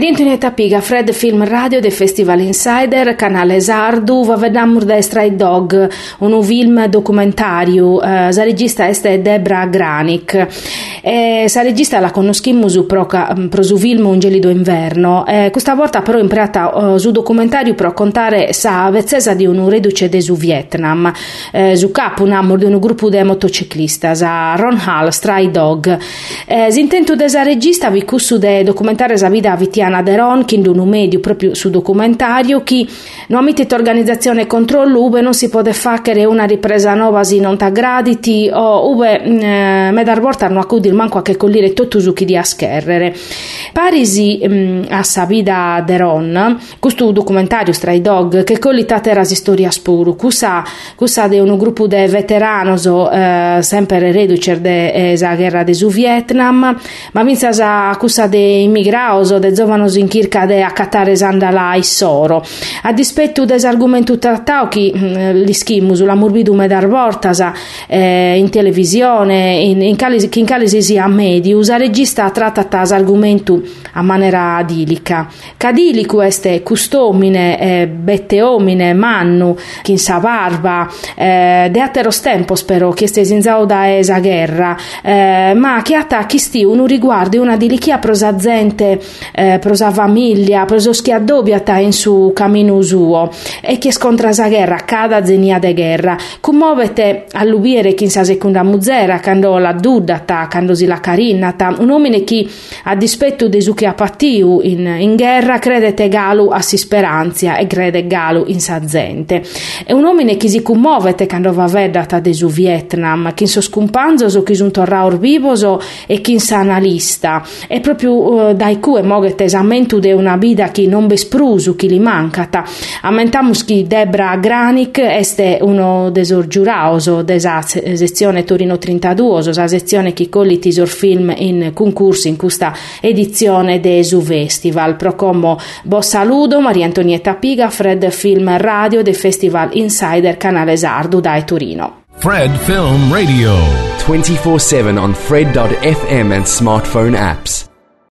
Maria Antonietta Piga, Fred Film Radio del Festival Insider, canale Sardu, va vedamur da Stray Dog, un film documentario, eh, regista è Debra Granik. E, sa regista la conosciamo su pro, pro su film Un gelido inverno, eh, questa volta però impreata uh, su documentario per contare sa vezzesa di un reduce de su Vietnam, eh, su capo un amor di un gruppo di motociclista, sa Ron Hall, Stray Dog. Eh, s'intento desa regista vi cussu de documentare sa vita vitiana Tiana Deron, che un medio proprio su documentario, che non mettete organizzazione contro l'UBE non si può fare una ripresa nuova se non t'aggraditi o UBE mm, eh, me dar volta non accudi manco a che collire tutto su chi di a scherrere. Parisi mh, mm, a Sabida Deron, questo documentario Stray Dog, che collitate era storia spuru, cusa, cusa de un gruppo de veteranos, eh, sempre reducer de esa guerra de su Vietnam, ma vinsa sa cusa de immigraos, de giovanos in circa de accattare sandala e soro. A dispetto des argomento trattao che mm, li schimus la morbidume dar eh, in televisione in, in che in calisi sia medius a regista tratta argomento a maniera adilica. Cadilicu este customine eh, bette omine mannu che in sa barba eh, de ateros tempos però che ste in da esa guerra eh, ma che attacchi sti un riguardo una dilichia prosazente eh, prosa famiglia, proso schiaddobiata in su cammino suo e che scontra sa guerra, cada zenia de guerra. Commovete all'ubiere chi in sa seconda muzera, quando la dudata, quando si la carinata, un uomo che a dispetto de su che ha pattiu in, in guerra credete galu a si speranzia e crede galu in sa gente. E un uomo che si commovete quando va vedata de su Vietnam, chi so scumpanzo, chi sono torraur vivoso e chi sa analista. E proprio uh, dai cui mogete esamento de una vida che non besprusu chi li mancata. Ammentamus che Debra Granic este uno desor giuraoso desa sezione Torino 32, la sezione che colli tisor film in concorso in questa edizione de su festival. Procomo bo saludo Maria Antonietta Piga, Fred Film Radio del Festival Insider Canale Sardo da Torino. Fred Film Radio 24/7 on fred.fm and smartphone apps.